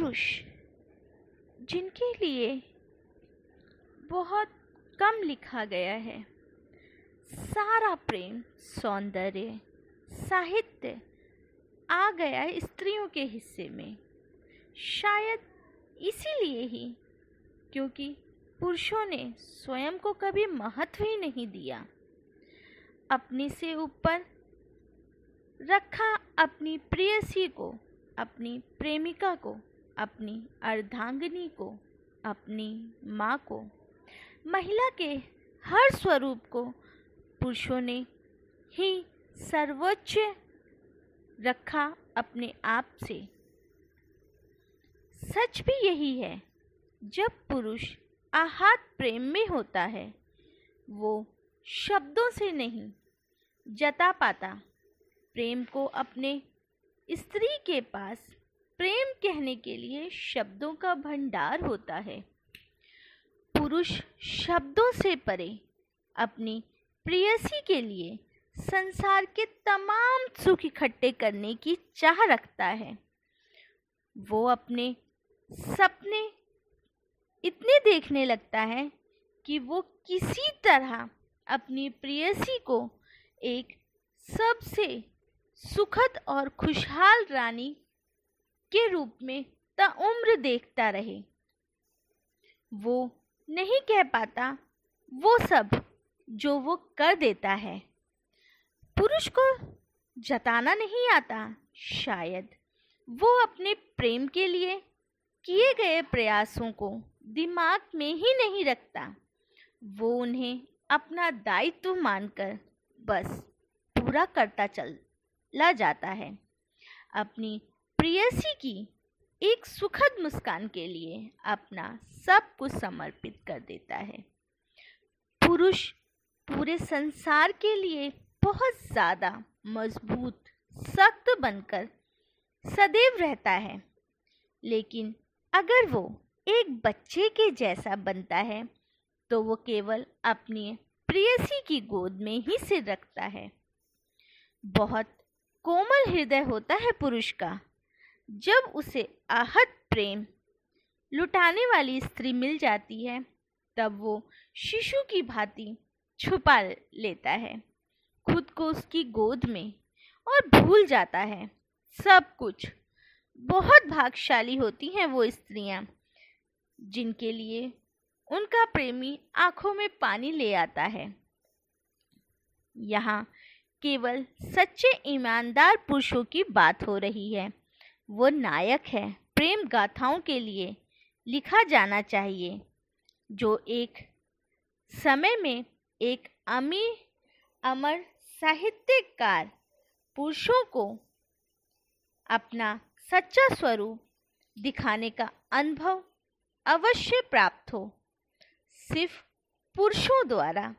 पुरुष, जिनके लिए बहुत कम लिखा गया है। सारा प्रेम, सौंदर्य, साहित्य आ गया है स्त्रियों के हिस्से में। शायद इसीलिए ही क्योंकि पुरुषों ने स्वयं को कभी महत्व ही नहीं दिया। अपने से ऊपर रखा अपनी प्रेयसी को, अपनी प्रेमिका को अपनी अर्धांगिनी को, अपनी माँ को, महिला के हर स्वरूप को पुरुषों ने ही सर्वोच्च रखा अपने आप से। सच भी यही है, जब पुरुष आहत प्रेम में होता है, वो शब्दों से नहीं जता पाता। प्रेम को अपने स्त्री के पास कहने के लिए शब्दों का भंडार होता है। पुरुष शब्दों से परे अपनी प्रियसी के लिए संसार के तमाम सुख इकट्ठे करने की चाह रखता है। वो अपने सपने इतने देखने लगता है कि वो किसी तरह अपनी प्रियसी को एक सबसे सुखद और खुशहाल रानी के रूप में उम्र देखता रहे। वो नहीं कह पाता, वो सब जो वो कर देता है। पुरुष को जताना नहीं आता, शायद वो अपने प्रेम के लिए किए गए प्रयासों को दिमाग में ही नहीं रखता। वो उन्हें अपना दायित्व मानकर बस पूरा करता चला जाता है। अपनी प्रियसी की एक सुखद मुस्कान के लिए अपना सब कुछ समर्पित कर देता है। पुरुष पूरे संसार के लिए बहुत ज़्यादा मज़बूत, सख्त बनकर सदैव रहता है। लेकिन अगर वो एक बच्चे के जैसा बनता है तो वो केवल अपनी प्रियसी की गोद में ही सिर रखता है। बहुत कोमल हृदय होता है पुरुष का। जब उसे आहत प्रेम लुटाने वाली स्त्री मिल जाती है, तब वो शिशु की भांति छुपा लेता है। खुद को उसकी गोद में और भूल जाता है। सब कुछ बहुत भागशाली होती हैं वो स्त्रियाँ, जिनके लिए उनका प्रेमी आँखों में पानी ले आता है। यहाँ केवल सच्चे ईमानदार पुरुषों की बात हो रही है। वो नायक है। प्रेम गाथाओं के लिए लिखा जाना चाहिए, जो एक समय में एक अमी अमर साहित्यकार पुरुषों को अपना सच्चा स्वरूप दिखाने का अनुभव अवश्य प्राप्त हो, सिर्फ़ पुरुषों द्वारा।